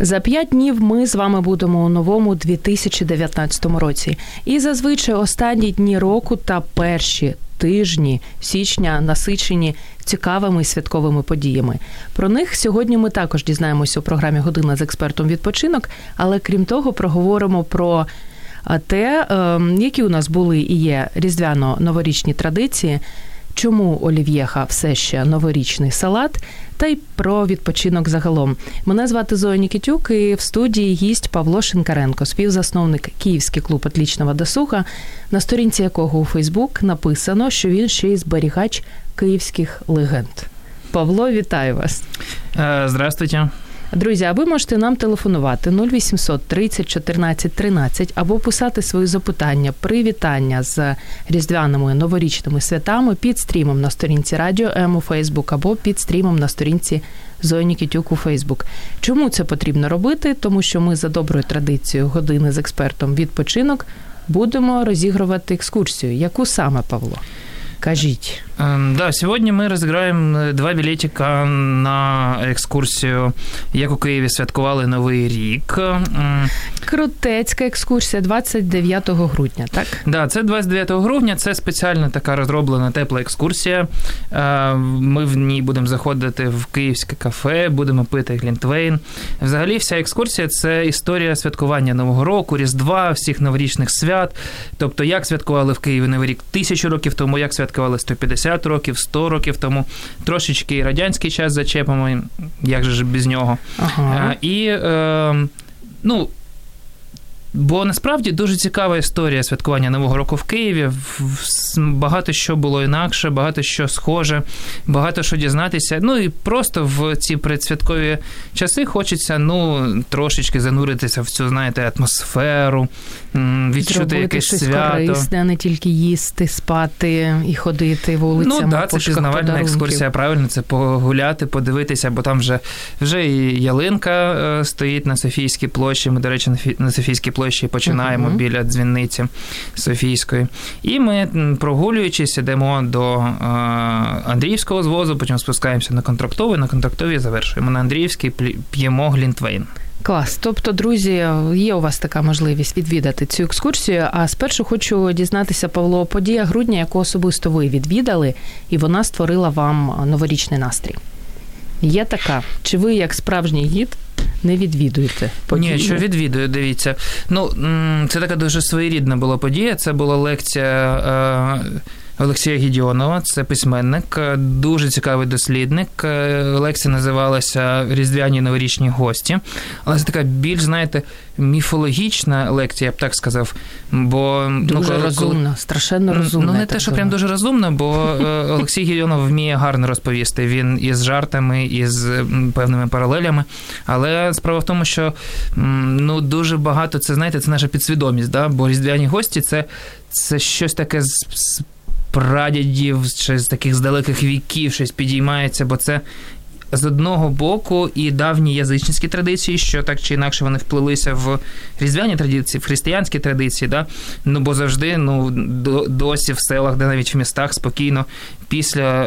За п'ять днів ми з вами будемо у новому 2019 році. І зазвичай останні дні року та перші тижні січня насичені цікавими святковими подіями. Про них сьогодні ми також дізнаємося у програмі Година з експертом відпочинок, але крім того, проговоримо про те, ем, які у нас були і є різдвяно-новорічні традиції. Чому олів'єха все ще новорічний салат, та й про відпочинок загалом. Мене звати Зоя Нікітюк і в студії гість Павло Шинкаренко, співзасновник Київський клуб «Отлічного досуга», на сторінці якого у Фейсбук написано, що він ще й зберігач київських легенд. Павло, вітаю вас. Е, здравствуйте. Друзі, а ви можете нам телефонувати 0800 30 14 13 або писати свої запитання, привітання з різдвяними новорічними святами під стрімом на сторінці Радіо М у Фейсбук або під стрімом на сторінці Зої Нікітюк у Фейсбук. Чому це потрібно робити? Тому що ми за доброю традицією години з експертом відпочинок будемо розігрувати екскурсію. Яку саме Павло? Кажіть. Да, сьогодні ми розіграємо два білетика на екскурсію, як у Києві святкували Новий рік. Крутецька екскурсія 29 грудня, так? Да, це 29 грудня. Це спеціальна така розроблена тепла екскурсія. Ми в ній будемо заходити в київське кафе, будемо пити глінтвейн. Взагалі, вся екскурсія це історія святкування Нового року, Різдва, всіх новорічних свят. Тобто, як святкували в Києві Новий рік тисячу років тому, як святкували 150 років, 100 років тому. Трошечки радянський час зачепимо, як же ж без нього. Ага. І, е, ну, Бо насправді дуже цікава історія святкування Нового року в Києві. Багато що було інакше, багато що схоже, багато що дізнатися. Ну і просто в ці предсвяткові часи хочеться ну трошечки зануритися в цю, знаєте, атмосферу, відчути Зробити якесь щось свято. корисне, а не тільки їсти, спати і ходити вулицями. Ну так, це пізнавальна екскурсія, правильно, це погуляти, подивитися, бо там вже вже і ялинка е, стоїть на Софійській площі. Ми, до речі, на Софійській площі починаємо Мгм. біля дзвінниці Софійської. І ми, прогулюючись, йдемо до е, Андріївського звозу, потім спускаємося на контрактовий, на контрактовій завершуємо. На Андріївський п'ємо глінтвейн. Клас. Тобто, друзі, є у вас така можливість відвідати цю екскурсію. А спершу хочу дізнатися, Павло, подія грудня, яку особисто ви відвідали, і вона створила вам новорічний настрій. Є така? Чи ви, як справжній гід, не відвідуєте? подію? Ні, що відвідую, дивіться. Ну, це така дуже своєрідна була подія. Це була лекція. Е- Олексія Гідіонова, це письменник, е, дуже цікавий дослідник. Е, Лекція називалася Різдвяні новорічні гості. Але це така більш, знаєте, міфологічна лекція, я б так сказав. Бо Дуже ну, коли- розумно, страшенно Ну, розумно. Ну, не те, що прям дуже розумно, бо е, Олексій Гільйонов вміє гарно розповісти. Він із жартами, із м, певними паралелями. Але справа в тому, що ну, дуже багато це, знаєте, це наша підсвідомість, да? бо різдвяні гості це, це щось таке з. Прадідів чи з таких з далеких віків щось підіймається, бо це з одного боку і давні язичницькі традиції, що так чи інакше вони вплилися в різдвяні традиції, в християнські традиції, да? ну бо завжди ну, до, досі в селах, де навіть в містах спокійно після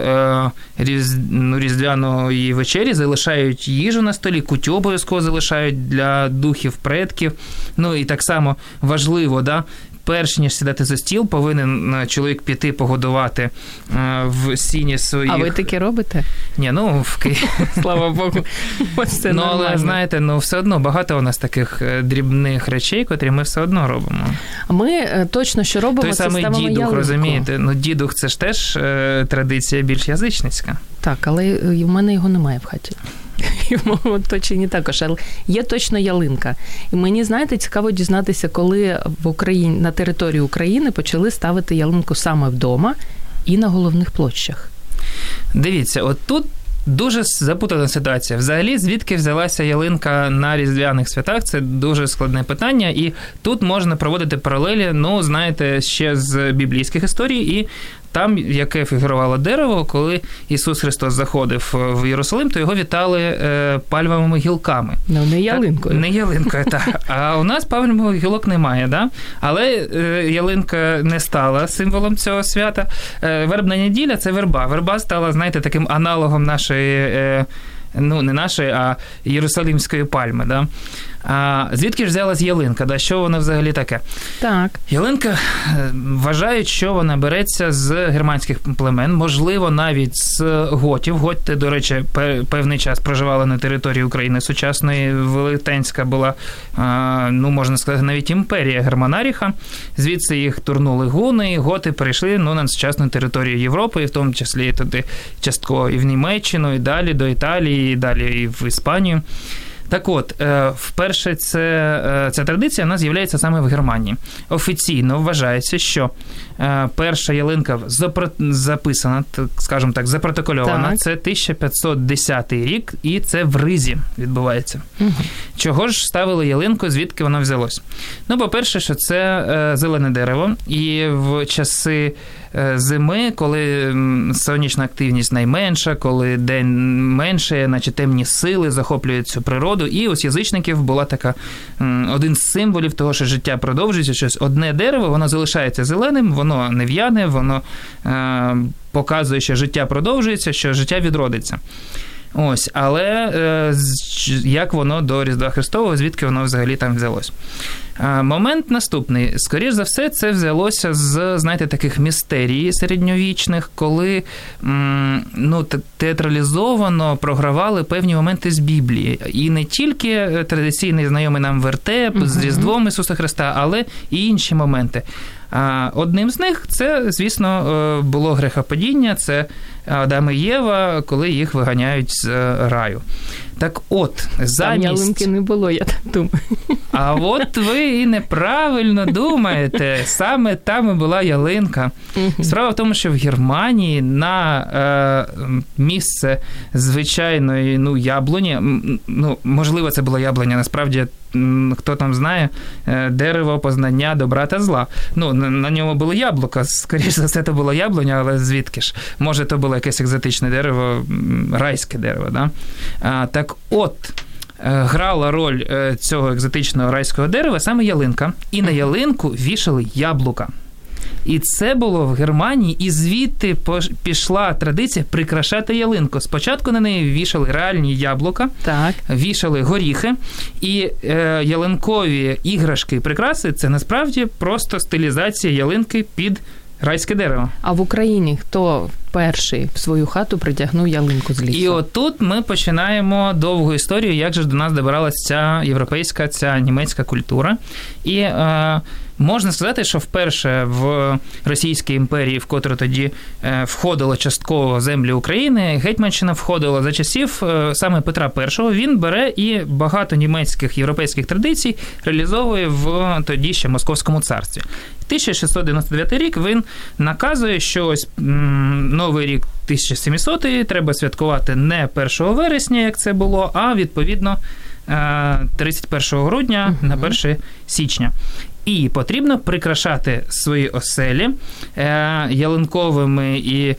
е, різ, ну, різдвяної вечері залишають їжу на столі, кутю обов'язково залишають для духів предків. Ну і так само важливо, да? Перш ніж сідати за стіл, повинен е, чоловік піти погодувати е, в сіні своїх. А ви таке робите? Ні, ну в Києві. Слава Богу. Це ну, але знаєте, ну все одно багато у нас таких е, дрібних речей, котрі ми все одно робимо. Ми точно що робимо, Той це самий ставимо дідух, ялинку. розумієте? Ну, дідух це ж теж е, традиція більш язичницька. Так, але в мене його немає в хаті. І в моєму оточенні також, але є точно ялинка. І мені, знаєте, цікаво дізнатися, коли в Україні на території України почали ставити ялинку саме вдома і на головних площах. Дивіться, от тут Дуже запутана ситуація. Взагалі, звідки взялася ялинка на різдвяних святах? Це дуже складне питання, і тут можна проводити паралелі, ну знаєте, ще з біблійських історій, і там, яке фігурувало дерево, коли Ісус Христос заходив в Єрусалим, то його вітали е, пальмовими гілками. Ну, не ялинкою. Так, не ялинкою, так. А у нас пальмових гілок немає, да? але е, ялинка не стала символом цього свята. Е, вербна неділя це верба. Верба стала, знаєте, таким аналогом нашої. Е, ну, не нашої, а Єрусалимської пальми. Да? А Звідки ж взялась ялинка? Да? Що вона взагалі таке? Так. Ялинка е, вважають, що вона береться з германських племен, можливо, навіть з готів. Готи, до речі, певний час проживали на території України сучасної. Велетенська була, ну можна сказати, навіть імперія Германаріха. Звідси їх турнули гуни, і готи перейшли ну, на сучасну територію Європи, і в тому числі туди частково і в Німеччину, і далі до Італії, і далі і в Іспанію. Так от, е, вперше це, е, ця традиція вона з'являється саме в Германії. Офіційно вважається, що е, перша ялинка записана, скажімо так, запротокольована. Так. Це 1510 рік, і це в Ризі відбувається. Угу. Чого ж ставили ялинку, звідки вона взялось? Ну, по-перше, що це зелене дерево, і в часи зими, коли сонячна активність найменша, коли день менше, наче темні сили захоплюють цю природу. І ось язичників була така один з символів того, що життя продовжується. Щось одне дерево, воно залишається зеленим, воно не в'яне, воно е, показує, що життя продовжується, що життя відродиться. Ось, але е, як воно до Різдва Христового, звідки воно взагалі там взялось? Е, момент наступний. Скоріше за все, це взялося з, знаєте, таких містерій середньовічних, коли ну, театралізовано програвали певні моменти з Біблії. І не тільки традиційний знайомий нам вертеп з Різдвом Ісуса Христа, але і інші моменти. Одним з них це, звісно, е, було грехопадіння, це Адам і Єва, коли їх виганяють з е, раю. Так от, замість... Там ялинки не було, я так думаю. А от ви і неправильно думаєте. Саме там і була ялинка. Справа в тому, що в Германії на е, місце звичайної ну, яблуні, ну, можливо, це була яблуня, насправді. Хто там знає, е, дерево познання добра та зла. Ну, на ньому було яблуко, скоріше за все, це було яблуня, але звідки ж? Може, то було якесь екзотичне дерево, райське дерево. Да? А, Так от. Е, грала роль е, цього екзотичного райського дерева саме ялинка, і на ялинку вішали яблука. І це було в Германії, і звідти пішла традиція прикрашати ялинку. Спочатку на неї вішали реальні яблука, так. вішали горіхи, і е, ялинкові іграшки прикраси це насправді просто стилізація ялинки під райське дерево. А в Україні хто перший в свою хату притягнув ялинку з лісу? І отут ми починаємо довгу історію, як же до нас добиралася ця європейська, ця німецька культура. І е, Можна сказати, що вперше в Російській імперії, в котру тоді е, входило частково землі України, Гетьманщина входила за часів е, саме Петра І. Він бере і багато німецьких європейських традицій реалізовує в тоді ще Московському царстві. 1699 рік він наказує, що ось новий рік 1700 треба святкувати не 1 вересня, як це було, а відповідно 31 е, грудня на 1 січня. І потрібно прикрашати свої оселі е, ялинковими і е,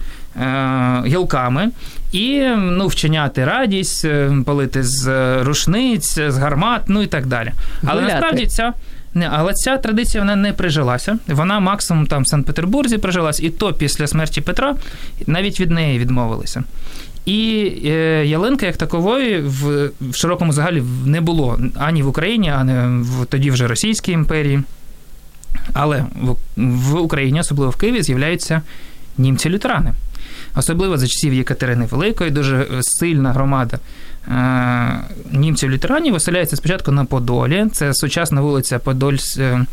гілками, і ну, вчиняти радість, е, палити з рушниць, з гармат, ну і так далі. Але Гуляти. насправді ця. Не, але ця традиція вона не прижилася. Вона максимум там в Санкт-Петербурзі прижилась, і то після смерті Петра навіть від неї відмовилися. І е, ялинка, як такової, в, в широкому загалі не було ані в Україні, ані в тоді вже Російській імперії. Але в, Україні, особливо в Києві, з'являються німці-лютерани. Особливо за часів Єкатерини Великої, дуже сильна громада Е, німців лютеранів виселяється спочатку на Подолі. Це сучасна вулиця Подольсь е,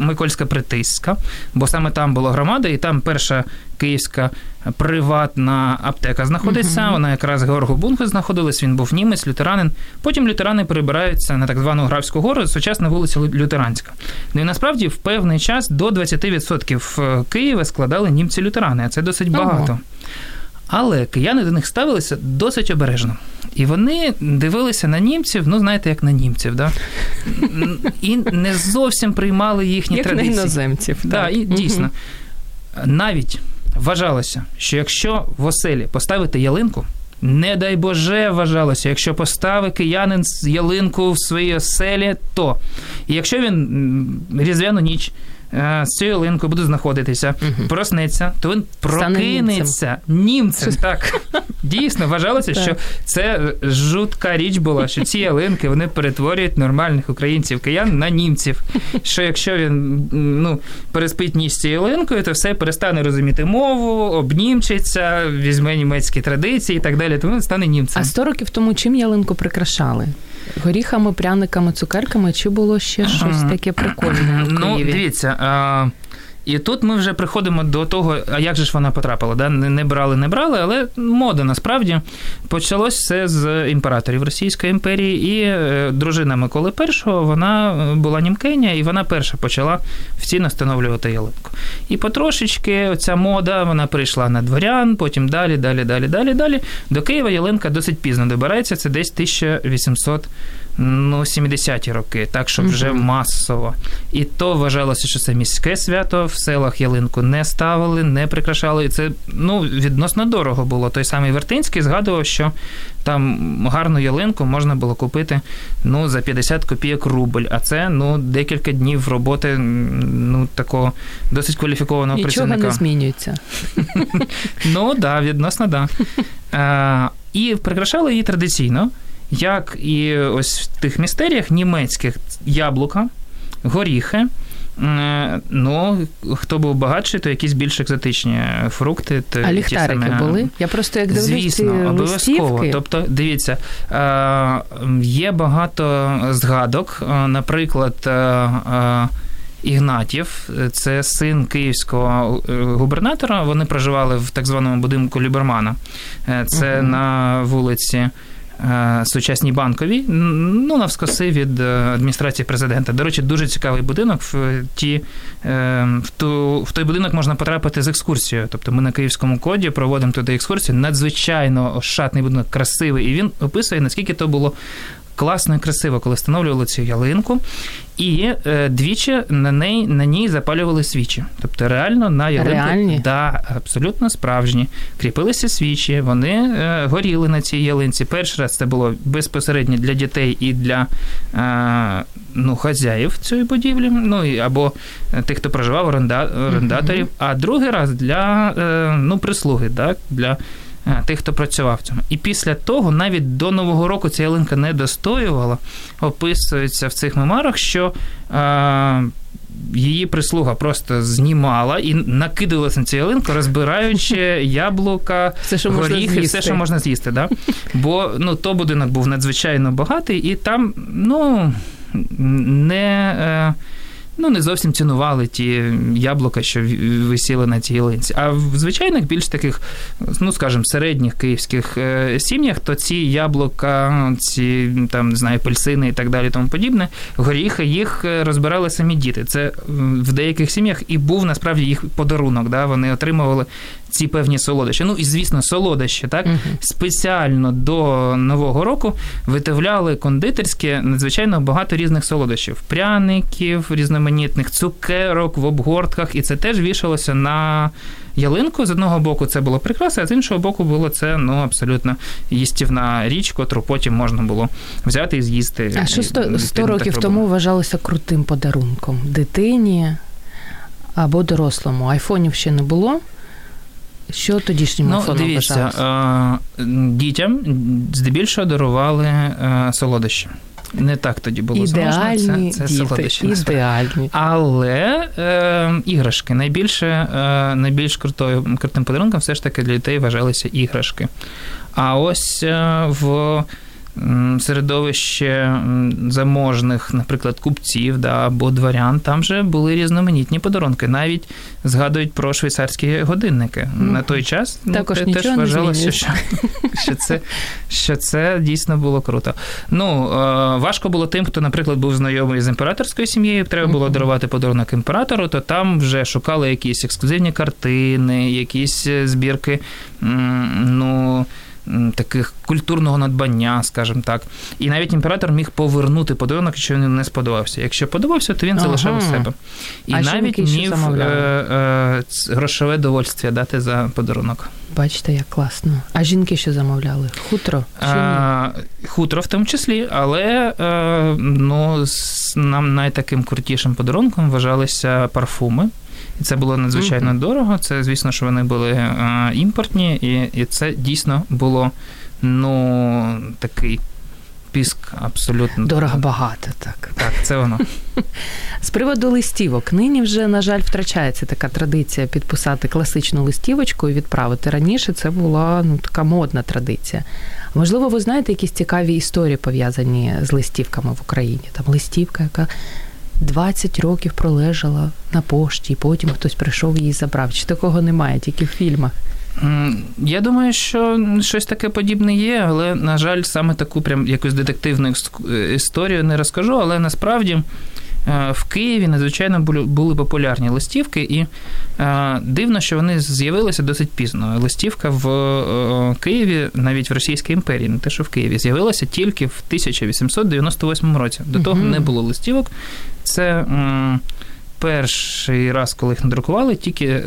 Микольська Притиська, бо саме там була громада, і там перша київська приватна аптека знаходиться. Uh-huh. Вона якраз Георгу Бунху знаходилась, він був німець, лютеранин. Потім лютерани перебираються на так звану Графську гору, сучасна вулиця Лютеранська. Ну і насправді в певний час до 20% Києва складали німці-лютерани, а це досить багато. Uh-huh. Але кияни до них ставилися досить обережно. І вони дивилися на німців, ну знаєте, як на німців, да? і не зовсім приймали їхні як традиції. Як на іноземців. Да, і Дійсно. Навіть вважалося, що якщо в оселі поставити ялинку, не дай Боже, вважалося, якщо поставить киянин ялинку в своїй оселі, то і якщо він різдвяну ніч з цією ялинкою буде знаходитися, угу. проснеться, то він прокинеться німцем. Так дійсно вважалося, що це жутка річ була, що ці ялинки вони перетворюють нормальних українців киян на німців. Що якщо він ну, переспить ніч з цією ялинкою, то все перестане розуміти мову, обнімчиться, візьме німецькі традиції і так далі, то він стане німцем. А 100 років тому чим ялинку прикрашали? Горіхами, пряниками, цукерками, чи було ще щось таке прикольне? в Ну, дивіться. І тут ми вже приходимо до того, а як же ж вона потрапила? Да? Не брали, не брали, але мода насправді почалось все з імператорів Російської імперії, і е, дружина Миколи І, вона е, була німкеня, і вона перша почала офіційно встановлювати ялинку. І потрошечки оця мода вона прийшла на дворян, потім далі, далі, далі, далі, далі. До Києва ялинка досить пізно добирається, це десь 1800 ну, 70-ті роки, так що вже масово. І то вважалося, що це міське свято, в селах ялинку не ставили, не прикрашали. І це ну, відносно дорого було. Той самий Вертинський згадував, що там гарну ялинку можна було купити ну, за 50 копійок рубль. А це ну, декілька днів роботи ну, такого досить кваліфікованого Нічого працівника. Нічого не змінюється. Ну, так, відносно, так. І прикрашали її традиційно як і ось в тих містеріях німецьких яблука, горіхи. Е, ну, хто був багатший, то якісь більш екзотичні фрукти. А ліхтарики самі... були? Я просто як дивлюсь Звісно, обов'язково. Листівки. Тобто, дивіться, е, є багато згадок, е, наприклад. Ігнатів, це син київського губернатора. Вони проживали в так званому будинку Лібермана. Це uh на вулиці сучасній банковій, ну навскоси від е, адміністрації президента. До речі, дуже цікавий будинок. В ті е, в ту в той будинок можна потрапити з екскурсією. Тобто ми на київському коді проводимо туди екскурсію. Надзвичайно ошатний будинок, красивий, і він описує наскільки то було класно і красиво, коли встановлювали цю ялинку, і е, двічі на неї на ній запалювали свічі. Тобто реально на ялинку Реальні? Да, абсолютно справжні. Кріпилися свічі, вони е, горіли на цій ялинці. Перший раз це було безпосередньо для дітей і для е, ну, хазяїв цієї будівлі, ну або тих, хто проживав оренда, орендаторів, uh-huh. а другий раз для е, ну, прислуги, так, для Е, тих, хто працював в цьому. І після того, навіть до Нового року ця ялинка не достоювала, описується в цих мемарах, що. Е, Її прислуга просто знімала і накидувалася на цю ялинку, розбираючи яблука, все, що горіхи, все, що можна з'їсти. Да? Бо ну, то будинок був надзвичайно багатий, і там ну, не. Е, ну не зовсім цінували ті яблука, що висіли на цій ялинці. А в звичайних більш таких, ну скажімо, середніх київських е, сім'ях, то ці яблука, ці там не знаю, пельсини і так далі, тому подібне, горіхи їх е, розбирали самі діти. Це в деяких сім'ях і був насправді їх подарунок. Да? Вони отримували ці певні солодощі. Ну і звісно, солодощі, так uh спеціально до нового року виготовляли кондитерські надзвичайно багато різних солодощів, пряників, різноманітних цукерок в обгортках, і це теж вішалося на. Ялинку з одного боку це було прикраса, а з іншого боку було це ну абсолютно їстівна річ, котру потім можна було взяти і з'їсти. А що 100, 100 років тому вважалося крутим подарунком дитині або дорослому? Айфонів ще не було. Що тодішнім ну, дивіться, е, дітям здебільшого дарували е, солодощі. Не так тоді було Ідеальні зможно. Це, це діти, солодощі. Ідеальні. Але е, іграшки найбільше, е, найбільш крутою, крутим подарунком все ж таки для дітей вважалися іграшки. А ось е, в середовище заможних, наприклад, купців да, або дворян, там вже були різноманітні подарунки. Навіть згадують про швейцарські годинники. Mm. На той час ну, Також ну, теж вважалося, що, що, це, що це дійсно було круто. Ну, е, важко було тим, хто, наприклад, був знайомий з імператорською сім'єю, треба було дарувати подарунок імператору, то там вже шукали якісь ексклюзивні картини, якісь збірки. ну, таких культурного надбання, скажімо так. І навіть імператор міг повернути подарунок, якщо він не сподобався. Якщо подобався, то він ага. залишав у себе. І а навіть міг е, е, грошове довольствие дати за подарунок. Бачите, як класно. А жінки що замовляли? Хутро? А, Хутро в тому числі, але е, ну, нам найтаким крутішим подарунком вважалися парфуми. Це було надзвичайно mm-hmm. дорого. Це, звісно, що вони були а, імпортні, і і це дійсно було ну, такий піск абсолютно. Дорого багато, так. Так, це воно. З приводу листівок. Нині вже, на жаль, втрачається така традиція підписати класичну листівочку і відправити. Раніше це була ну, така модна традиція. Можливо, ви знаєте якісь цікаві історії пов'язані з листівками в Україні? Там листівка, яка 20 років пролежала на пошті, і потім хтось прийшов її забрав. Чи такого немає, тільки в фільмах? Я думаю, що щось таке подібне є, але, на жаль, саме таку прям якусь детективну історію не розкажу, але насправді Е, в Києві надзвичайно були популярні листівки, і е, дивно, що вони з'явилися досить пізно. Листівка в е, Києві, навіть в Російській імперії, не те, що в Києві, з'явилася тільки в 1898 році. До того не було листівок. Це перший раз, коли їх надрукували, тільки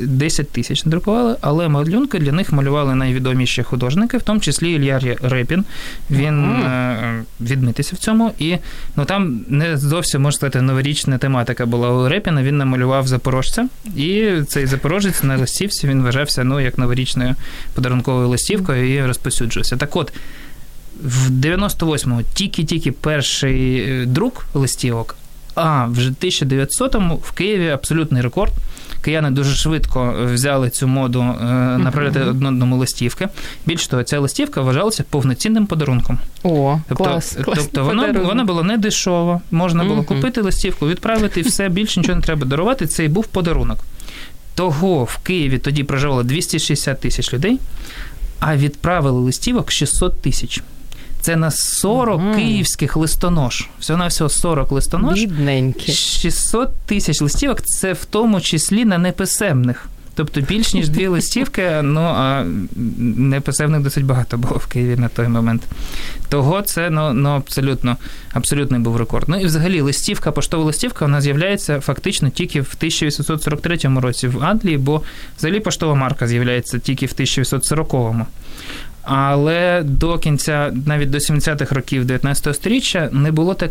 10 е, тисяч надрукували, але малюнки для них малювали найвідоміші художники, в тому числі Ілья Репін. Він ага. відмитися в цьому. І ну там не зовсім можна сказати, новорічна тематика була у Репіна. Він намалював запорожця, і цей запорожець на листівці він вважався ну, як новорічною подарунковою листівкою і розпосюджувався. Так от. В 98-му тільки-тільки перший е, друк листівок, а вже 1900-му в Києві абсолютний рекорд. Кияни дуже швидко взяли цю моду е, направляти одному листівки. Більш того, ця листівка вважалася повноцінним подарунком. О, тобто, клас, тобто вона вона була не дешова, можна було купити листівку, відправити і все, більше нічого не треба дарувати. Це і був подарунок. Того в Києві тоді проживало 260 тисяч людей, а відправили листівок 600 тисяч. Це на 40 mm. київських листонож. Всього на всього 40 листонож. Бідненькі. 600 тисяч листівок це в тому числі на неписемних. Тобто більш ніж дві листівки, ну а неписемних досить багато було в Києві на той момент. Того це ну, ну абсолютно абсолютний був рекорд. Ну і взагалі листівка, поштова листівка, вона з'являється фактично тільки в 1843 році в Англії, бо взагалі поштова марка з'являється тільки в 1840-му. Але до кінця, навіть до 70-х років 19-го століття, не було так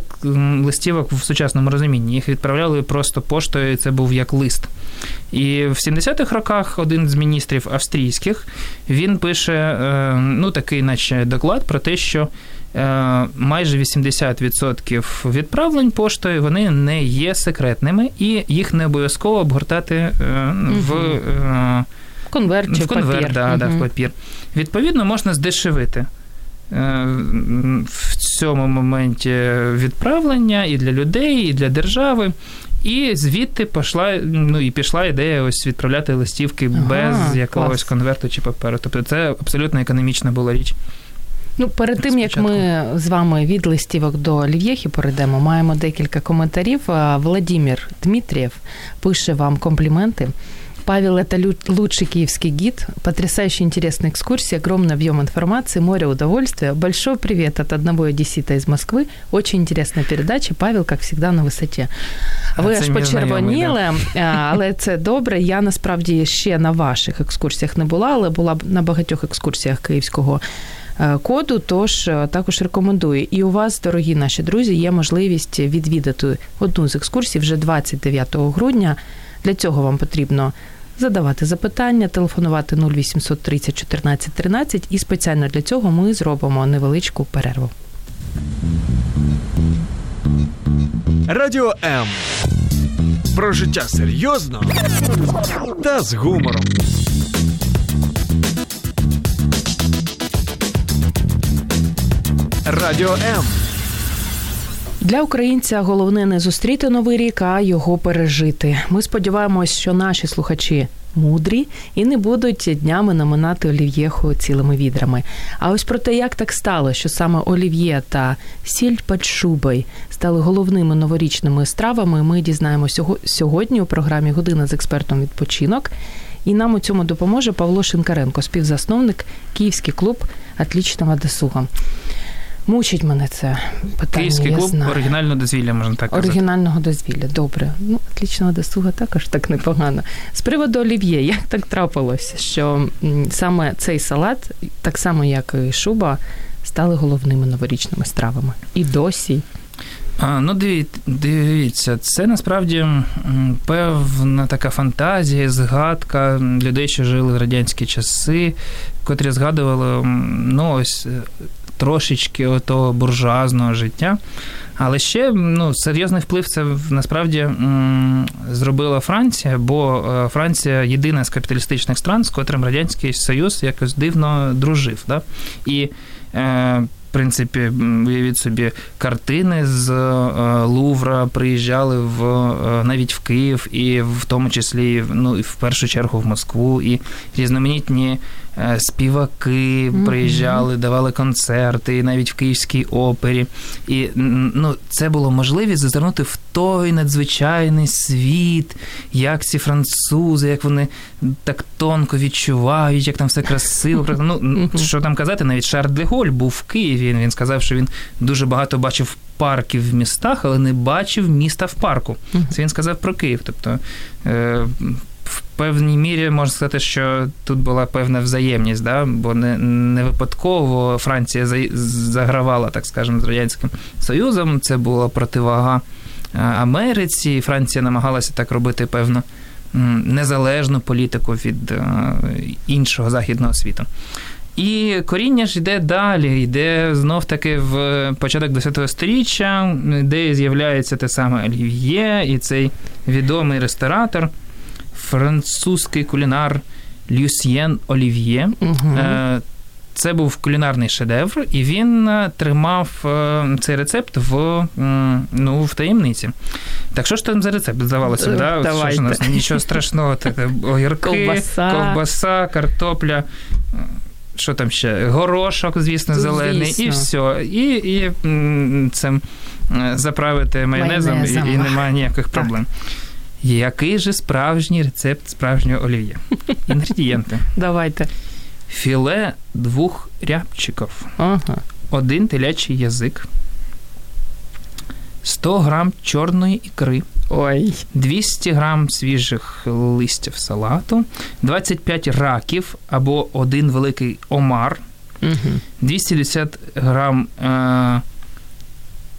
листівок в сучасному розумінні. Їх відправляли просто поштою, і це був як лист. І в 70-х роках один з міністрів австрійських він пише е, ну, такий, наче доклад про те, що е, майже 80% відправлень поштою вони не є секретними, і їх не обов'язково обгортати е, в. Конверт чи в конверт, папір. Да, угу. да, в папір. Відповідно, можна здешевити. Е, в цьому моменті відправлення і для людей, і для держави. І звідти пішла ну, і пішла ідея ось відправляти листівки ага, без якогось клас. конверту чи паперу. Тобто це абсолютно економічна була річ. Ну, перед тим як ми з вами від листівок до Лів'єхи перейдемо, маємо декілька коментарів. Владимир Дмитрієв пише вам компліменти. Павел, это лучший киевский гид. Потрясающе интересная экскурсия, огромный объем информации, море удовольствия. Большой привет от одного одессита из Москвы. Очень интересная передача. Павел, как всегда, на висоті. Ви аж почервоніли, але це добре. Я насправді ще на ваших екскурсіях не була, але була на багатьох екскурсіях київського. Е, коду, тож е, також рекомендую. І у вас, дорогі наші друзі, є можливість відвідати одну з екскурсій вже 29 грудня. Для цього вам потрібно задавати запитання, телефонувати 0800 30 14 13 і спеціально для цього ми зробимо невеличку перерву. Радіо М. Про життя серйозно та з гумором. Радіо М. Для українця головне не зустріти новий рік, а його пережити. Ми сподіваємось, що наші слухачі мудрі і не будуть днями наминати олів'єху цілими відрами. А ось про те, як так стало, що саме олів'є та сіль під шубой стали головними новорічними стравами. Ми дізнаємося сьогодні у програмі Година з експертом відпочинок. І нам у цьому допоможе Павло Шинкаренко, співзасновник Київський клуб «Отлічного досуга». Мучить мене це питання. Київський я клуб знаю. оригінального дозвілля, можна так казати. Оригінального дозвілля, добре. Ну, отлічного досуга також так непогано. З приводу олів'є, як так трапилося, що саме цей салат, так само як і шуба, стали головними новорічними стравами. І досі. А, ну, дивіться, це насправді певна така фантазія, згадка людей, що жили в радянські часи, котрі згадували ну, ось е, трошечки того буржуазного життя. Але ще ну, серйозний вплив це насправді зробила Франція, бо е, Франція єдина з капіталістичних стран, з котрим Радянський Союз якось дивно дружив. Да? І е, в принципі, уявіть собі, картини з е, Лувра приїжджали в е, навіть в Київ, і в тому числі ну, і в першу чергу в Москву, і різноманітні співаки Мгм. приїжджали, давали концерти, навіть в Київській опері. І ну, це було можливість зазирнути в той надзвичайний світ, як ці французи, як вони так тонко відчувають, як там все красиво. Ну, що там казати, навіть Шарль де Голь був в Києві. Він сказав, що він дуже багато бачив парків в містах, але не бачив міста в парку. Це він сказав про Київ. Тобто, е, в певній мірі можна сказати, що тут була певна взаємність, да? бо не, не випадково Франція загравала, так скажемо, з Радянським Союзом. Це була противага е, Америці. Франція намагалася так робити певну незалежну політику від е, іншого західного світу. І коріння ж йде далі, йде знов таки в початок 10 століття, де з'являється те саме олів'є, і цей відомий ресторатор, французький кулінар Люсьєн Олів'є. Угу. Е, Це був кулінарний шедевр, і він е, тримав е, цей рецепт в, ну, в таємниці. Так що ж там за рецепт здавалося? Да? Що ж у нас нічого страшного, огірки, Ковбаса. ковбаса, картопля. Що там ще? Горошок, звісно, зелений, звісно. і все. І, і цим заправити майонезом, Майонезом. І, і немає ніяких проблем. Який же справжній рецепт справжнього олів'є? Інгредієнти. Давайте. Філе двох рябчиків, Ага. один телячий язик, 100 грам чорної ікри, Ой. 200 грам свіжих листів салату, 25 раків або один великий омар, Угу. 210 грам е,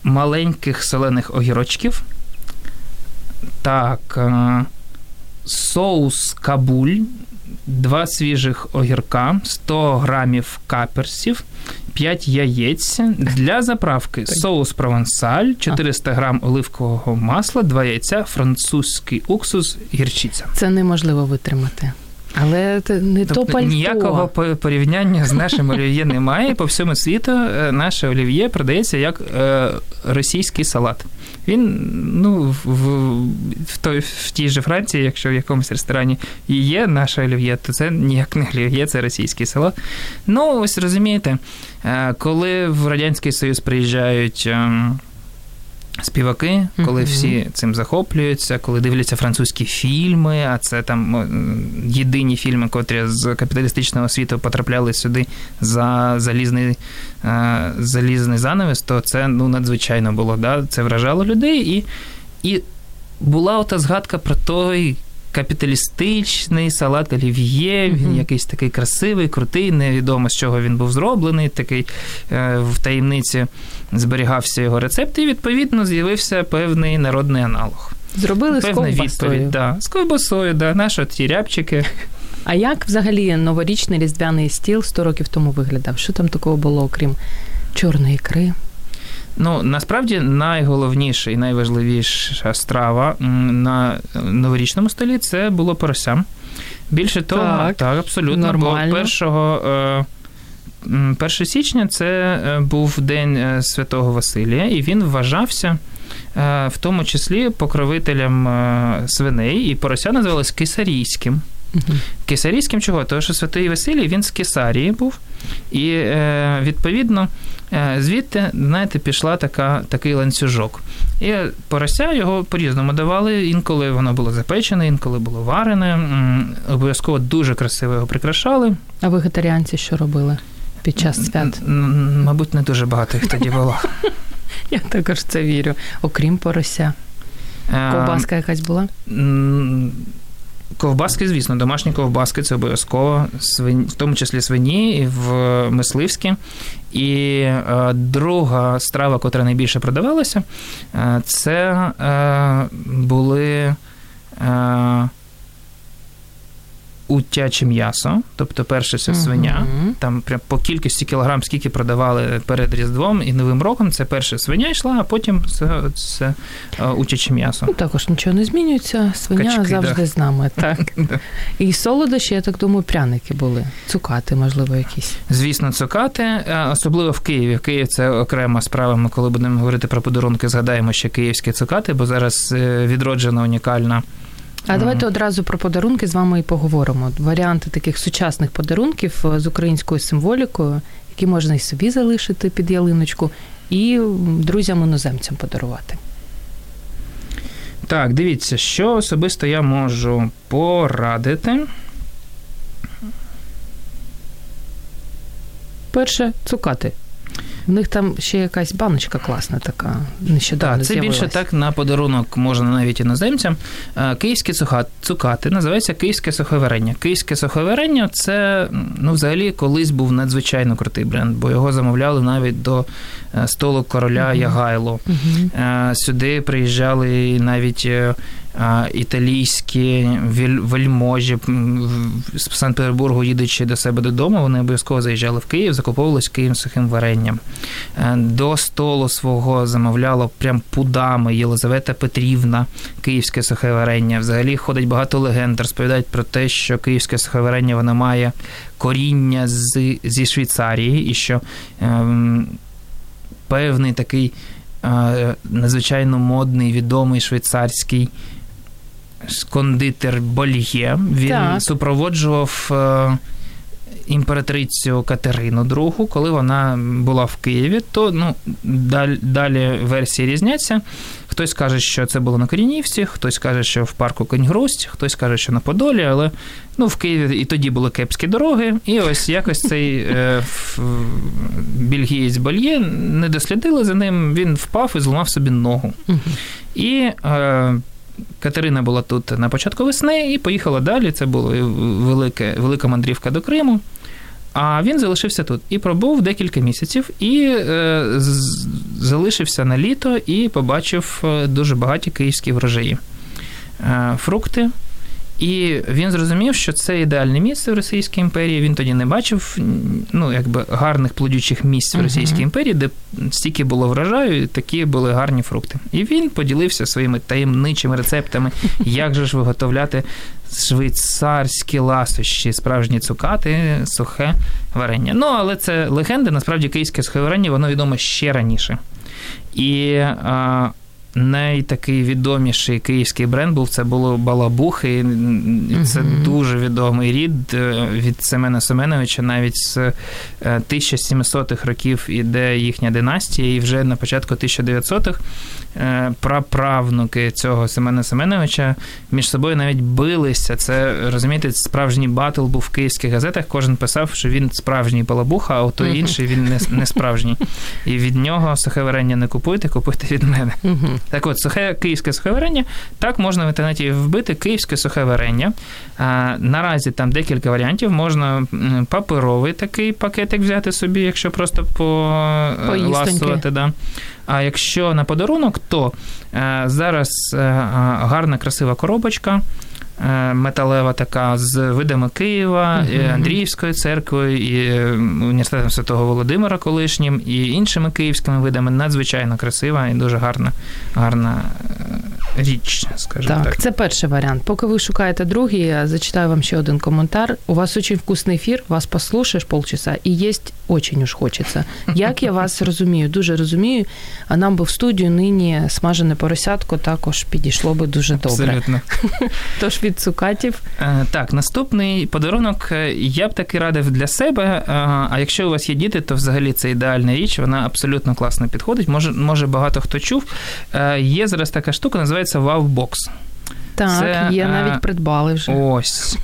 маленьких солених огірочків. Так, е, соус кабуль, два свіжих огірка, 100 грамів каперсів, 5 яєць. Для заправки соус провансаль, 400 грам оливкового масла, 2 яйця, французький уксус, гірчиця. Це неможливо витримати. Але це не то Тобто пальто. ніякого порівняння з нашим олів'є немає. По всьому світу е, наше олів'є продається як е, російський салат. Він ну, в, в, в, той, в тій же Франції, якщо в якомусь ресторані і є наше олів'є, то це ніяк не олів'є, це російський салат. Ну, ось розумієте, е, коли в Радянський Союз приїжджають. Співаки, коли всі цим захоплюються, коли дивляться французькі фільми, а це там єдині фільми, котрі з капіталістичного світу потрапляли сюди за залізний, е, залізний занавес, то це ну, надзвичайно було. Да? Це вражало людей. І, і була ота згадка про той капіталістичний салат олів'є, він Мгм. якийсь такий красивий, крутий, невідомо з чого він був зроблений, такий е, в таємниці зберігався його рецепт, і відповідно з'явився певний народний аналог. Зробили з ковбасою. відповідь, да. з ковбасою, да, наші ті рябчики. А як взагалі новорічний різдвяний стіл 100 років тому виглядав? Що там такого було, окрім чорної ікри? Ну, насправді найголовніша і найважливіша страва на новорічному столі це було порося. Більше того, Так, так, абсолютно, нормально. бо першого. Е, 1 січня це був день святого Василія, і він вважався. В тому числі покровителям свиней, і порося називалось кисарійським. Угу. Кесарійським чого? Тому що Святий Василій він з Кесарії був, і е, відповідно е, звідти, знаєте, пішла така, такий ланцюжок. І порося його по-різному давали. Інколи воно було запечене, інколи було варене. Обов'язково дуже красиво його прикрашали. А вегетаріанці що робили під час свят? Мабуть, не дуже багато їх тоді було. Я також це вірю, окрім порося. Е, Ковбаска якась була? Ковбаски, звісно, домашні ковбаски це обов'язково, в тому числі свині і в мисливські. І е, друга страва, котра найбільше продавалася, е, це е, були. Е, утяче м'ясо, тобто перше це свиня. Uh-huh. Там прям по кількості кілограм, скільки продавали перед Різдвом і Новим роком, це перше свиня йшла, а потім це, це утяче м'ясо. Ну, Також нічого не змінюється. Свиня Качки, завжди да. з нами. так. І солодощі, я так думаю, пряники були. Цукати, можливо, якісь. Звісно, цукати, особливо в Києві. Київ це окрема справа. Ми коли будемо говорити про подарунки, згадаємо ще київські цукати, бо зараз е, відроджена унікальна. А давайте одразу про подарунки з вами і поговоримо. Варіанти таких сучасних подарунків е, з українською символікою, які можна і собі залишити під ялиночку, і друзям-іноземцям подарувати. Так, дивіться, що особисто я можу порадити. Перше цукати. У них там ще якась баночка класна така. Нещодавно Так, Це більше так на подарунок можна навіть іноземцям. Е, київські цукати називається київське суховарення. Київське суховарення це ну, взагалі колись був надзвичайно крутий бренд, бо його замовляли навіть до е, столу короля uh-huh. Ягайло. Uh-huh. Сюди приїжджали навіть італійські вельможі з Санкт-Петербургу, їдучи до себе додому, вони обов'язково заїжджали в Київ, закуповувались Київ сухим варенням. Е, до столу свого замовляло прям пудами Єлизавета Петрівна, київське сухе варення. Взагалі ходить багато легенд, розповідають про те, що київське сухе варення воно має коріння з, зі Швейцарії, і що ем, певний такий. Е, надзвичайно модний, відомий швейцарський кондитер Больє. Він так. супроводжував е, імператрицю Катерину II, коли вона була в Києві, то ну, далі, далі версії різняться. Хтось каже, що це було на Корінівці, хтось каже, що в парку Коньгрусть, хтось каже, що на Подолі, але ну, в Києві і тоді були кепські дороги, і ось якось цей е, бельгієць Больє не дослідили за ним, він впав і зламав собі ногу. І е, Катерина була тут на початку весни і поїхала далі. Це була велика, велика мандрівка до Криму. А він залишився тут і пробув декілька місяців, і е, з, залишився на літо і побачив е, дуже багаті київські врожаї. Е, фрукти, і він зрозумів, що це ідеальне місце в Російській імперії. Він тоді не бачив ну, якби гарних плодючих місць в Російській імперії, де стільки було врожаю, і такі були гарні фрукти. І він поділився своїми таємничими рецептами, як же ж виготовляти швейцарські ласощі, справжні цукати, сухе варення. Ну, але це легенда, насправді київське сухе варення, воно відомо ще раніше. І а, найтакий відоміший київський бренд був це було Балабухи. І Це uh-huh. дуже відомий рід е, від Семена Семеновича, навіть з 1700-х е, років іде їхня династія, і вже на початку 1900-х е, праправнуки цього Семена Семеновича між собою навіть билися. Це розумієте, справжній батл був в київських газетах. Кожен писав, що він справжній балабуха, а той uh-huh. інший він не, не справжній. І від нього сухе варення не купуйте, купуйте від мене. Uh-huh. Так от, сухе київське сухе варення, так можна в інтернеті вбити київське сухе варення. А, Наразі там декілька варіантів. Можна паперовий такий пакетик взяти собі, якщо просто поласувати. Да. А якщо на подарунок, то а, зараз а, гарна красива коробочка. Е, металева така з видами Києва, uh-huh. Андріївською церквою, і е, університетом Святого Володимира колишнім, і іншими київськими видами. Надзвичайно красива і дуже гарна, гарна річ, скажімо так. Так, це перший варіант. Поки ви шукаєте другий, я зачитаю вам ще один коментар. У вас очень вкусний ефір, вас послушаєш полчаса і єсть очень уж хочеться. Як я вас розумію, дуже розумію. А нам би в студію нині смажене поросятко також підійшло би дуже добре. Абсолютно. Тож від цукатів. Е, Так, наступний подарунок е, я б таки радив для себе. е, А якщо у вас є діти, то взагалі це ідеальна річ, вона абсолютно класно підходить. Може, може багато хто чув. Є зараз така штука, називається Wowbox. Так, Це, є е, навіть придбали вже. Ось.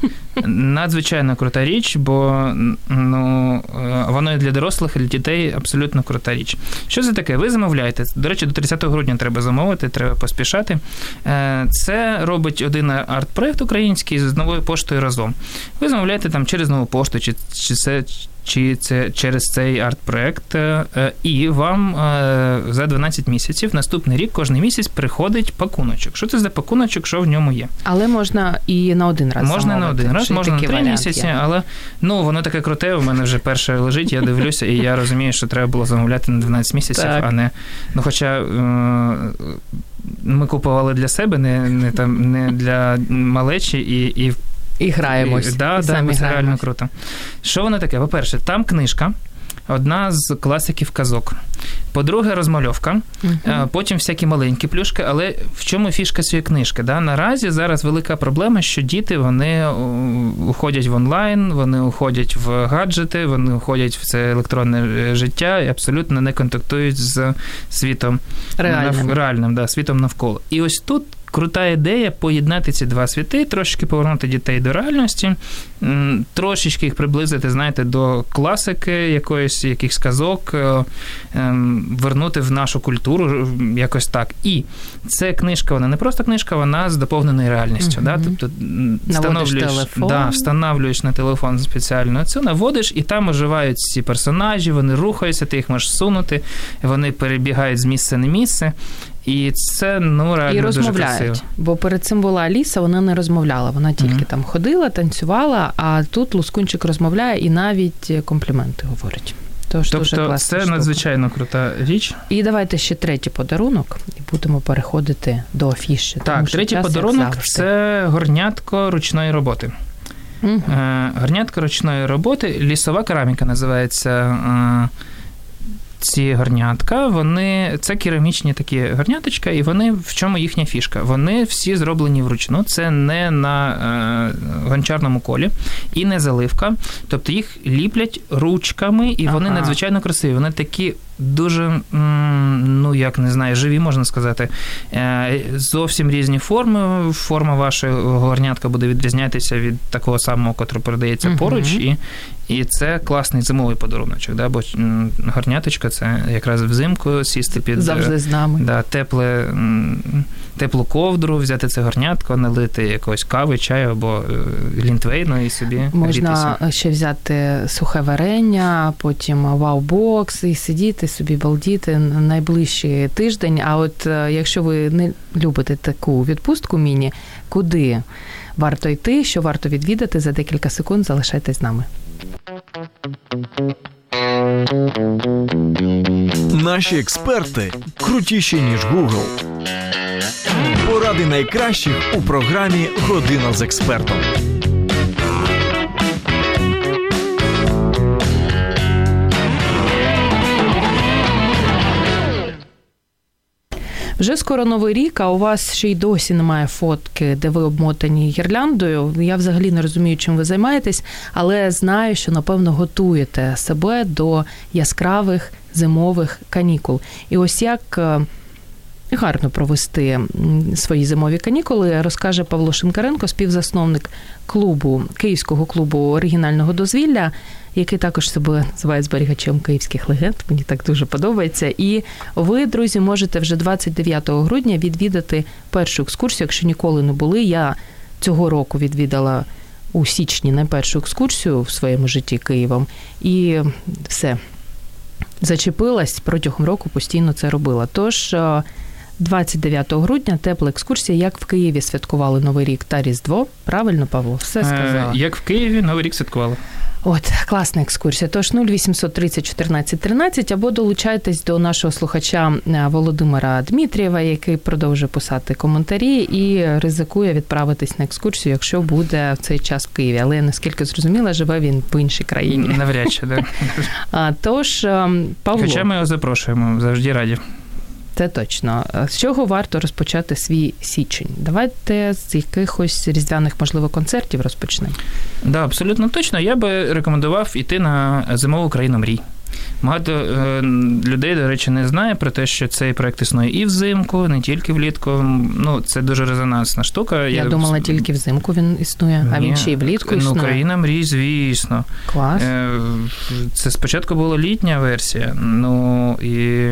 Надзвичайно крута річ, бо ну, е, воно і для дорослих, і для дітей абсолютно крута річ. Що це таке? Ви замовляєте. До речі, до 30 грудня треба замовити, треба поспішати. Е, Це робить один арт-проект український з новою поштою разом. Ви замовляєте там через нову пошту, чи, чи це. Чи це через цей арт-проект, е, е, і вам е, за 12 місяців наступний рік кожен місяць приходить пакуночок. Що це за пакуночок, що в ньому є? Але можна і на один раз. Можна на один раз, й можна на три місяці, є. але ну воно таке круте. У мене вже перше лежить, я дивлюся, і я розумію, що треба було замовляти на 12 місяців, Так. а не. Ну, хоча ми купували для себе, не, не там не для малечі, і, і І граємось. і- Да, і да, самі це реально круто. Що воно таке? По-перше, там книжка. Одна з класиків казок. По-друге, розмальовка. Е, Потім всякі маленькі плюшки, але в чому фішка цієї книжки? Да? Наразі зараз велика проблема, що діти вони уходять в онлайн, вони уходять в гаджети, вони уходять в це електронне е, життя і абсолютно не контактують з світом Реальним. нав- реальним да, світом навколо. І ось тут. Крута ідея поєднати ці два світи, трошки повернути дітей до реальності, трошечки їх приблизити, знаєте, до класики якоїсь, якихось казок, е, ем, вернути в нашу культуру якось так. І це книжка, вона не просто книжка, вона з доповненою реальністю. Мгм. Да? Тобто встановлюєш, телефон. Да, встановлюєш на телефон спеціально цю, наводиш, і там оживають ці персонажі, вони рухаються, ти їх можеш сунути, вони перебігають з місця на місце. І це ну реально І дуже красиво. Бо перед цим була Аліса, вона не розмовляла. Вона тільки Мгм. там ходила, танцювала, а тут Лускунчик розмовляє і навіть компліменти говорить. Тож дуже Тобто класна це штука. надзвичайно крута річ. І давайте ще третій подарунок, і будемо переходити до афіші. Так, що третій час, подарунок це горнятко ручної роботи. Е, Горнятко ручної роботи, лісова кераміка називається. Ці горнятка, вони це керамічні такі горняточка, і вони в чому їхня фішка? Вони всі зроблені вручну. Це не на е, гончарному колі і не заливка. Тобто їх ліплять ручками, і вони Ага. надзвичайно красиві. Вони такі дуже, ну як не знаю, живі, можна сказати. Е, Зовсім різні форми. Форма вашого горнятка буде відрізнятися від такого самого, котрий продається Мгм. поруч. І, і це класний зимовий подаруночок. Да? Бо горняточка це якраз взимку сісти під. е, завжди з нами. Да, тепле, теплу ковдру, взяти це горнятко, налити якоїсь кави, чаю або е, лінтвейну і собі Можна грітися. ще взяти сухе варення, потім вау-бокс і сидіти собі, балдіти на найближчий тиждень. А от е, якщо ви не любите таку відпустку міні, куди варто йти, що варто відвідати за декілька секунд, залишайтесь з нами. Наші експерти крутіші ніж Google. Поради найкращих у програмі Година з експертом. Вже скоро новий рік, а у вас ще й досі немає фотки, де ви обмотані гірляндою. Я взагалі не розумію, чим ви займаєтесь, але знаю, що напевно готуєте себе до яскравих зимових канікул. І ось як. Гарно провести свої зимові канікули, розкаже Павло Шинкаренко, співзасновник клубу Київського клубу оригінального дозвілля, який також себе називає зберігачем київських легенд. Мені так дуже подобається. І ви, друзі, можете вже 29 грудня відвідати першу екскурсію, якщо ніколи не були. Я цього року відвідала у січні найпершу екскурсію в своєму житті Києвом, і все. Зачепилась протягом року, постійно це робила. Тож е, 29 грудня тепла екскурсія, як в Києві святкували Новий рік та Різдво. Правильно, Павло, все сказала. Е, Як в Києві Новий рік святкували. От, класна екскурсія. Тож 0830 14 13 або долучайтесь до нашого слухача е, Володимира Дмитрієва, який продовжує писати коментарі і ризикує відправитись на екскурсію, якщо буде в цей час в Києві. Але наскільки зрозуміла, живе він в іншій країні. Навряд чи, так. А, Тож, ем, Павло. Хоча ми його запрошуємо, завжди раді. Це точно. З чого варто розпочати свій січень? Давайте з якихось різдвяних, можливо, концертів розпочнемо. Да, абсолютно точно. Я би рекомендував іти на зимову країну мрій. Багато е, людей, до речі, не знає про те, що цей проект існує і взимку, не тільки влітку. Ну, це дуже резонансна штука. Я, Я думала, тільки взимку він існує, Ні. а він ще й влітку ну, існує. Ну, країна мрій, звісно. Клас. Е, це спочатку була літня версія. Ну і.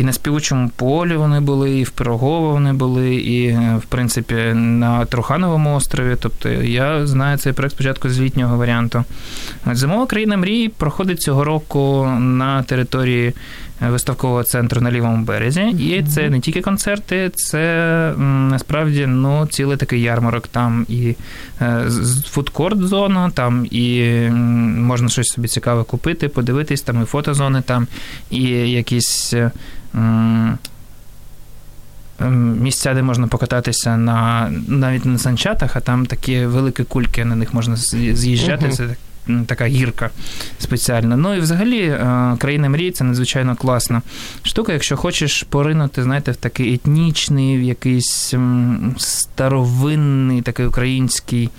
І на співучому полі вони були, і в Пирогово вони були, і, в принципі, на Трухановому острові. Тобто я знаю цей проект спочатку з літнього варіанту. Зимова країна мрій проходить цього року на території виставкового центру на лівому березі. І це не тільки концерти, це насправді ну, цілий такий ярмарок. Там і е, фудкорт-зона, там і можна щось собі цікаве купити, подивитись, там і фотозони, там і якісь. Місця, де можна покататися на навіть на санчатах, а там такі великі кульки, на них можна з'їжджати. Uh-huh. Така гірка спеціальна. Ну і взагалі е, країна мрій це надзвичайно класна штука. Якщо хочеш поринути, знаєте, в такий етнічний, в якийсь старовинний, такий український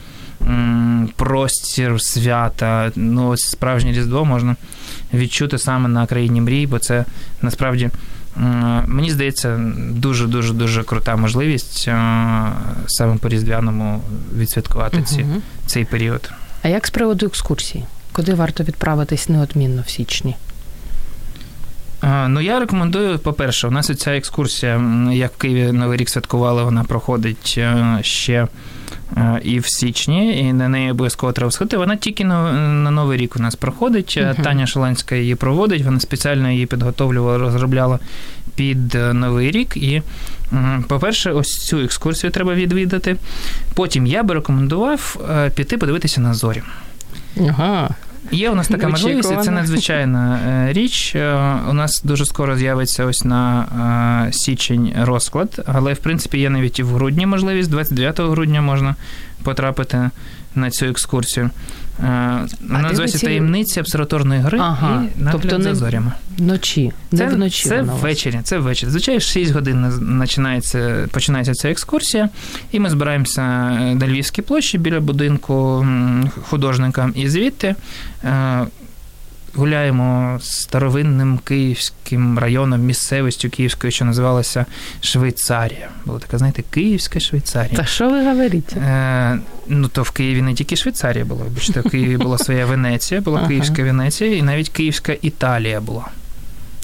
простір свята. Ну, ось справжнє різдво можна відчути саме на країні мрій, бо це насправді. Мені здається, дуже дуже дуже крута можливість саме по різдвяному відсвяткувати ці, цей період. А як з приводу екскурсій? Куди варто відправитись неодмінно в січні? Ну, я рекомендую, по-перше, у нас ця екскурсія, як в Києві Новий рік святкували, вона проходить е, ще е, і в січні, і на неї обов'язково треба сходити. Вона тільки на, на Новий рік у нас проходить. Uh-huh. Таня Шаланська її проводить, вона спеціально її підготовлювала, розробляла під Новий рік. І, по-перше, ось цю екскурсію треба відвідати. Потім я би рекомендував піти подивитися на зорі. Ага. Є у нас така можливість, і це надзвичайна е, річ. Е, у нас дуже скоро з'явиться ось на е, січень розклад, але в принципі є навіть і в грудні можливість, 29 грудня можна потрапити на цю екскурсію. Вона називається ці... таємниці обсерваторної гри ага. і нагляд тобто за зорями. Вночі. Це, не вночі це ввечері. Це ввечері. Звичайно, 6 годин починається, починається ця екскурсія, і ми збираємося на Львівській площі біля будинку художника. І звідти гуляємо старовинним київським районом, місцевістю київською, що називалася Швейцарія. Була така, знаєте, Київська Швейцарія. Та що ви говорите? Е, Ну, то в Києві не тільки Швейцарія була. Вибачте, в Києві була своя Венеція, була ага. Київська Венеція, і навіть Київська Італія була.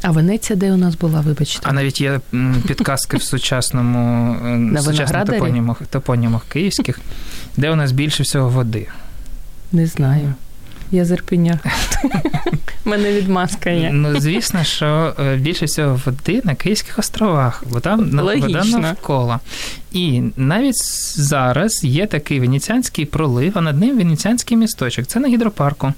А Венеція, де у нас була, вибачте? А навіть є підказки в сучасному е, сучасних топонімах, топонімах київських, де у нас більше всього води. Не знаю. Я з Ірпеня. Мене відмазка є. Ну, звісно, що е, більше всього води на Київських островах, бо там вода навколо. І навіть зараз є такий венеціанський пролив, а над ним венеціанський місточок. Це на гідропарку.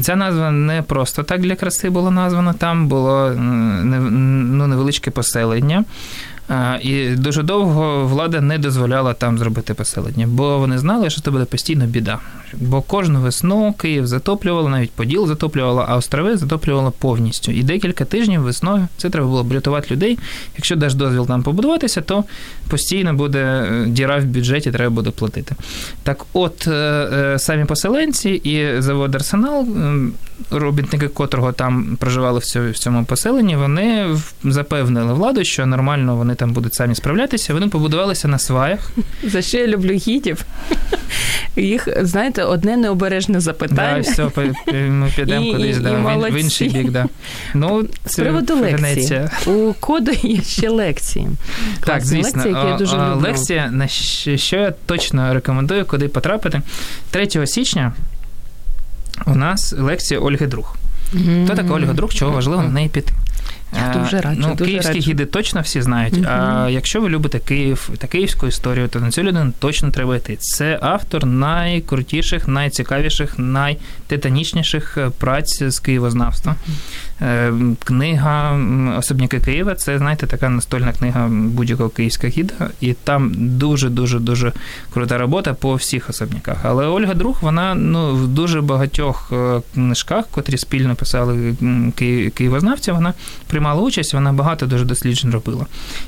Ця назва не просто так для краси була названа. Там було ну, невеличке поселення. І дуже довго влада не дозволяла там зробити поселення, бо вони знали, що це буде постійно біда. Бо кожну весну Київ затоплювало, навіть Поділ затоплювало, а острови затоплювало повністю. І декілька тижнів весною це треба було рятувати людей. Якщо даш дозвіл там побудуватися, то постійно буде е, діра в бюджеті, треба буде платити. Так, от е, е, самі поселенці і завод Арсенал, робітники котрого там проживали в цьому поселенні, вони запевнили владу, що нормально вони там будуть самі справлятися. Вони побудувалися на сваях. За що я люблю гідів? Їх, знаєте, одне необережне запитання. Да, все, ми підемо і, кудись і, да, і в інший бік. Да. Ну, З приводу лекції. У коду є ще лекції. Так, звісно. Лекції, які я дуже люблю. Лекція, на що я точно рекомендую, куди потрапити. 3 січня у нас лекція Ольги Друг. Mm-hmm. Хто така Ольга Друг, чого важливо на неї піти? Я дуже раджу, ну, дуже Київські раджу. гіди точно всі знають. Угу. А якщо ви любите Київ та київську історію, то на цю людину точно треба йти. Це автор найкрутіших, найцікавіших, найтитанічніших е, праць з києвознавства. Е, Книга Особняки Києва це, знаєте, така настольна книга будь-якого київського гіда, і там дуже-дуже дуже крута робота по всіх особняках. Але Ольга Друг, вона ну, в дуже багатьох е, книжках, котрі спільно писали ки- києвознавці, вона приймала участь, вона багато дуже досліджень робила.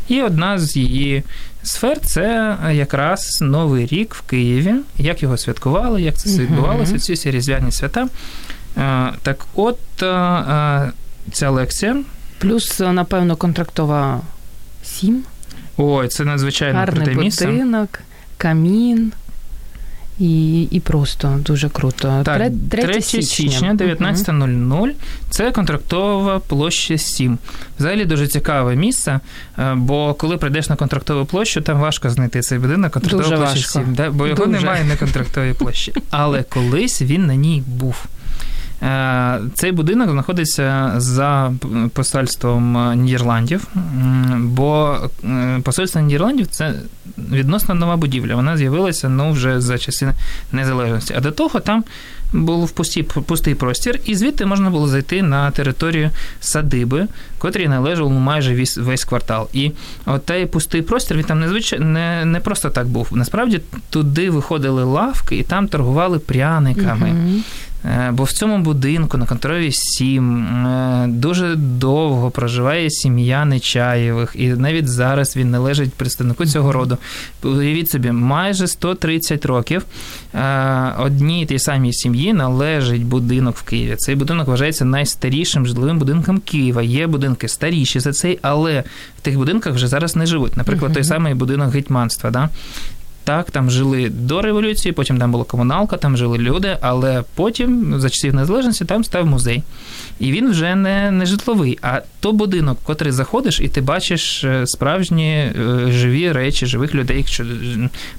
І одна з її сфер це якраз Новий рік в Києві, як його святкували, як це відбувалося, ці всі різдвяні свята. Е, Так от е, ця лекція. Плюс, напевно, контрактова 7. Ой, це надзвичайно Гарний круте місце. будинок, камін. І, і просто дуже круто. Так, Тре- 3 3 січня, 19.00. Це контрактова площа 7. Взагалі дуже цікаве місце, е, бо коли прийдеш на контрактову площу, там важко знайти цей будинок, контрактова Дуже площа важко. 7, да? бо його Дуже. немає на контрактовій площі. Але колись він на ній був. Е, Цей будинок знаходиться за посольством Нідерландів, бо е, посольство Нідерландів це відносно нова будівля. Вона з'явилася ну, вже за часи незалежності. А до того там був пусті, пустий простір, і звідти можна було зайти на територію садиби, котрій належав майже весь, весь квартал. І от той пустий простір він там незвичай, не, не просто так був. Насправді туди виходили лавки і там торгували пряниками. Мгм. Е, Бо в цьому будинку на контролі 7 е, дуже довго проживає сім'я Нечаєвих, і навіть зараз він належить представнику цього роду. Уявіть собі, майже 130 років е, одній тій самій сім'ї належить будинок в Києві. Цей будинок вважається найстарішим житловим будинком Києва. Є будинки старіші за цей, але в тих будинках вже зараз не живуть. Наприклад, той самий будинок гетьманства. Да? Так, там жили до революції, потім там була комуналка, там жили люди, але потім, за часів незалежності, там став музей. І він вже не, не житловий, а то будинок, в котрий заходиш, і ти бачиш е, справжні е, живі речі, живих людей, що е,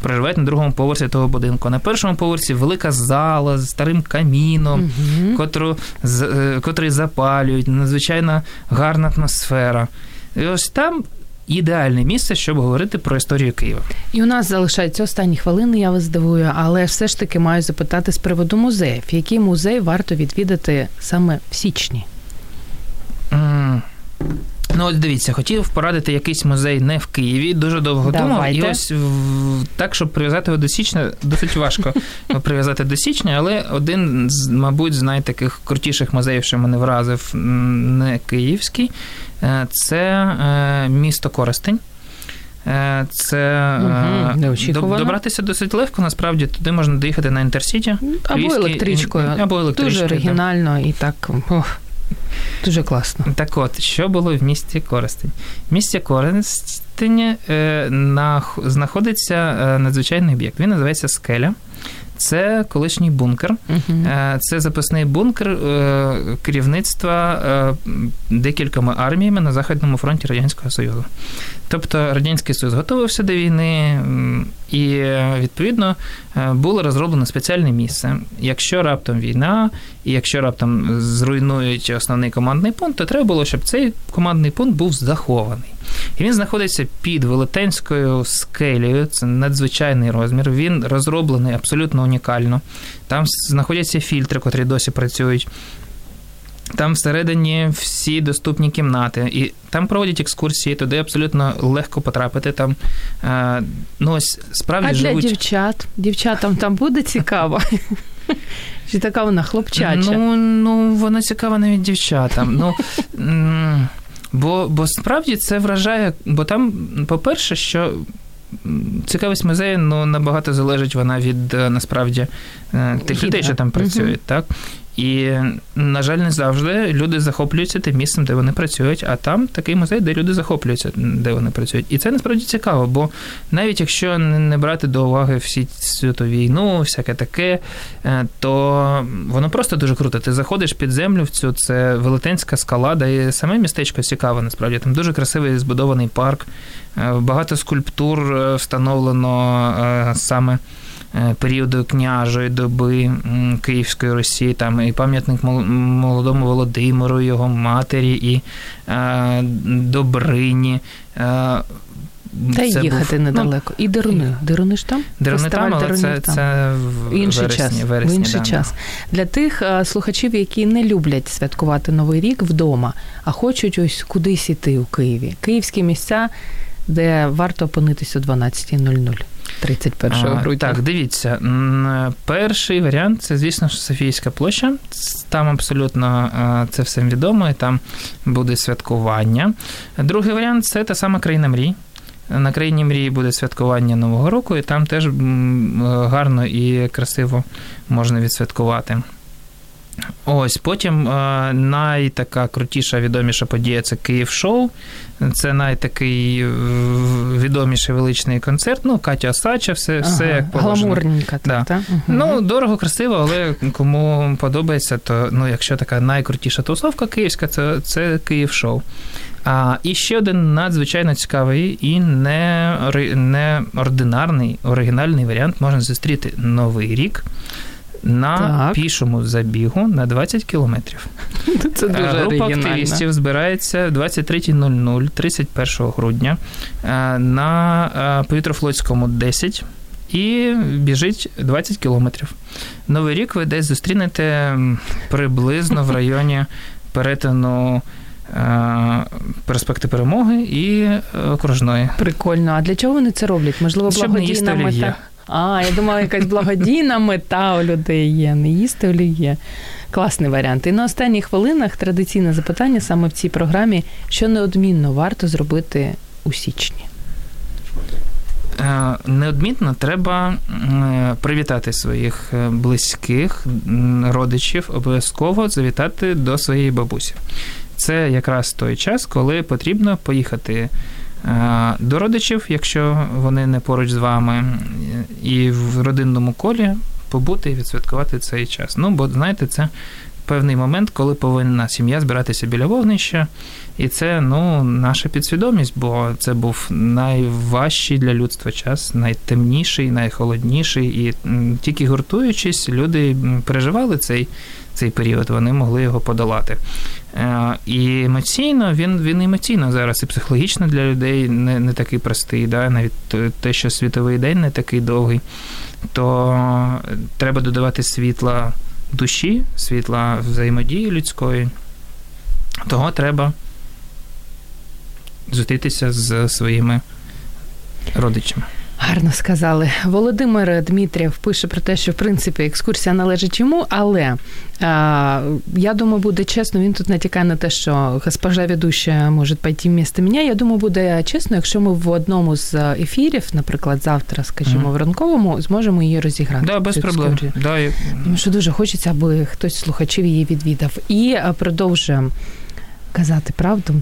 проживають на другому поверсі того будинку. На першому поверсі велика зала з старим каміном, Мгм. котру, з- котрий запалюють, надзвичайно гарна атмосфера. І ось там ідеальне місце, щоб говорити про історію Києва. І у нас залишаються останні хвилини, я вас здивую, але все ж таки маю запитати з приводу музеїв. Який музей варто відвідати саме в січні? Ну, от дивіться, хотів порадити якийсь музей не в Києві, дуже довго думав. І ось так, щоб прив'язати його до січня, досить важко прив'язати до січня, але один з, мабуть, з найтаких крутіших музеїв, що мене вразив, не київський, е, це е, місто Коростень. Е, Це доб- добратися досить легко. Насправді туди можна доїхати на інтерсіті. Або електричкою. Або електричкою. Дуже оригінально і так. Ох, дуже класно. Так от, що було в місті Коростень? В місті Коростень е, на, знаходиться е, надзвичайний об'єкт. Він називається Скеля. Це колишній бункер. Uh-huh. Це запасний бункер е, керівництва е, декількома арміями на Західному фронті Радянського Союзу. Тобто Радянський Союз готувався до війни, і відповідно е, було розроблено спеціальне місце. Якщо раптом війна, і якщо раптом зруйнують основний командний пункт, то треба було, щоб цей командний пункт був захований. І він знаходиться під велетенською скелею, це надзвичайний розмір. Він розроблений абсолютно унікально. Там знаходяться фільтри, котрі досі працюють. Там всередині всі доступні кімнати, і там проводять екскурсії, туди абсолютно легко потрапити. Там е, ну ось справді А для дівчат? Дівчатам там буде цікаво? Чи така вона хлопчача? Ну, ну воно цікаво навіть дівчатам. Ну, бо, бо справді це вражає, бо там, по-перше, що цікавість музею ну, набагато залежить вона від е, насправді е, тих людей, що там працюють, так? І, на жаль, не завжди люди захоплюються тим місцем, де вони працюють, а там такий музей, де люди захоплюються, де вони працюють. І це насправді цікаво, бо навіть якщо не брати до уваги всі цю війну, всяке таке, е, то воно просто дуже круто. Ти заходиш під землю в цю, це велетенська скалада, і саме містечко цікаве, насправді. Там дуже красивий збудований парк, е, багато скульптур е, встановлено саме періоду княжої доби Київської Росії, там і пам'ятник молодому Володимиру, його матері і Добрині. Та це їхати був, недалеко. Ну, і Деруни. Деруни ж там? Деруни там, але це, там. це в інший вересні, час. вересні, в інший да, час. Для тих а, слухачів, які не люблять святкувати Новий рік вдома, а хочуть ось кудись іти у Києві. Київські місця, де варто опинитись о 12.00. 31 грудня. Так, дивіться. Перший варіант це, звісно, Софійська площа. Там абсолютно це всім відомо, і там буде святкування. Другий варіант це та сама країна мрій. На країні мрії буде святкування Нового року, і там теж гарно і красиво можна відсвяткувати. Ось потім е, найтака крутіша, відоміша подія це Київ шоу. Це найтакий е, відоміший величний концерт. Ну, Катя Осача, все ага, все як положено. Гламурненька. Да. Та? Угу. Ну, дорого, красиво, але кому подобається, то ну, якщо така найкрутіша тусовка київська, то це Київ шоу. А, І ще один надзвичайно цікавий і не, неординарний, оригінальний варіант можна зустріти Новий рік на так. пішому забігу на 20 кілометрів. Це дуже Група оригінально. активістів збирається 23.00 31 грудня е, на е, повітрофлотському 10 і біжить 20 кілометрів. Новий рік ви десь зустрінете приблизно в районі перетину. Е, перспекти перемоги і окружної. Прикольно. А для чого вони це роблять? Можливо, благодійна мета? А, я думала, якась благодійна мета у людей є. Не їсти олів'є. Класний варіант. І на останніх хвилинах традиційне запитання саме в цій програмі, що неодмінно варто зробити у січні. Е, неодмінно треба е, привітати своїх е, близьких родичів, обов'язково завітати до своєї бабусі. Це якраз той час, коли потрібно поїхати до родичів, якщо вони не поруч з вами, і в родинному колі побути і відсвяткувати цей час. Ну, бо знаєте, це певний момент, коли повинна сім'я збиратися біля вогнища, і це ну, наша підсвідомість, бо це був найважчий для людства час, найтемніший, найхолодніший. І тільки гуртуючись, люди переживали цей цей період, вони могли його подолати. Е, і емоційно він він емоційно зараз і психологічно для людей не не такий простий, да? навіть те, що світовий день не такий довгий, то треба додавати світла душі, світла взаємодії людської. Того треба зустрітися з своїми родичами. Гарно сказали. Володимир Дмитрів пише про те, що в принципі екскурсія належить йому, але а, я думаю, буде чесно. Він тут натякає на те, що госпожа ведуща може пойти вмісто мене. Я думаю, буде чесно, якщо ми в одному з ефірів, наприклад, завтра, скажімо, mm. в ранковому, зможемо її розіграти. Да, без проблем. Да, я... Тому що дуже хочеться, аби хтось з слухачів її відвідав. І продовжуємо казати правду.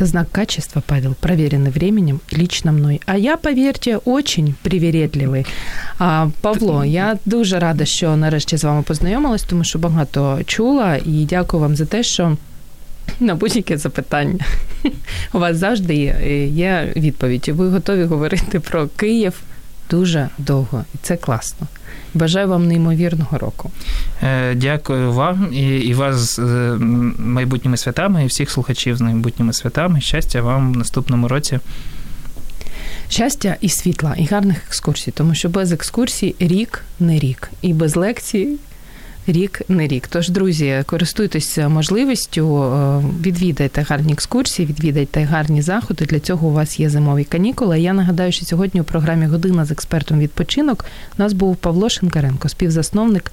Это знак качества, Павел, проверенный временем лично мной. А я, поверьте, очень привередливий. А, Павло, я дуже рада, що нарешті з вами познайомилась, тому що багато чула, і дякую вам за те, що. На будь-яке запитання у вас завжди є, є відповідь. Ви готові говорити про Київ дуже довго, і це класно. Бажаю вам неймовірного року. Е, дякую вам і і вас з е, майбутніми святами, і всіх слухачів з майбутніми святами. Щастя вам в наступному році. Щастя і світла, і гарних екскурсій, тому що без екскурсій рік не рік, і без лекцій рік не рік. Тож, друзі, користуйтесь можливістю, е, відвідайте гарні екскурсії, відвідайте гарні заходи. Для цього у вас є зимові канікули. Я нагадаю, що сьогодні у програмі Година з експертом відпочинок у нас був Павло Шинкаренко, співзасновник.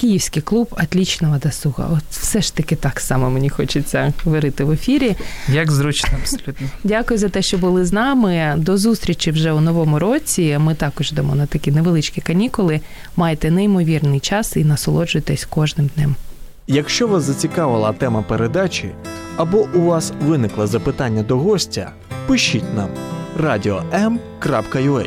Київський клуб отлічного досуга. От все ж таки так само мені хочеться говорити в ефірі. Як зручно, абсолютно. Дякую за те, що були з нами. До зустрічі вже у новому році. Ми також йдемо на такі невеличкі канікули. Майте неймовірний час і насолоджуйтесь кожним днем. Якщо вас зацікавила тема передачі або у вас виникло запитання до гостя, пишіть нам radio.m.ua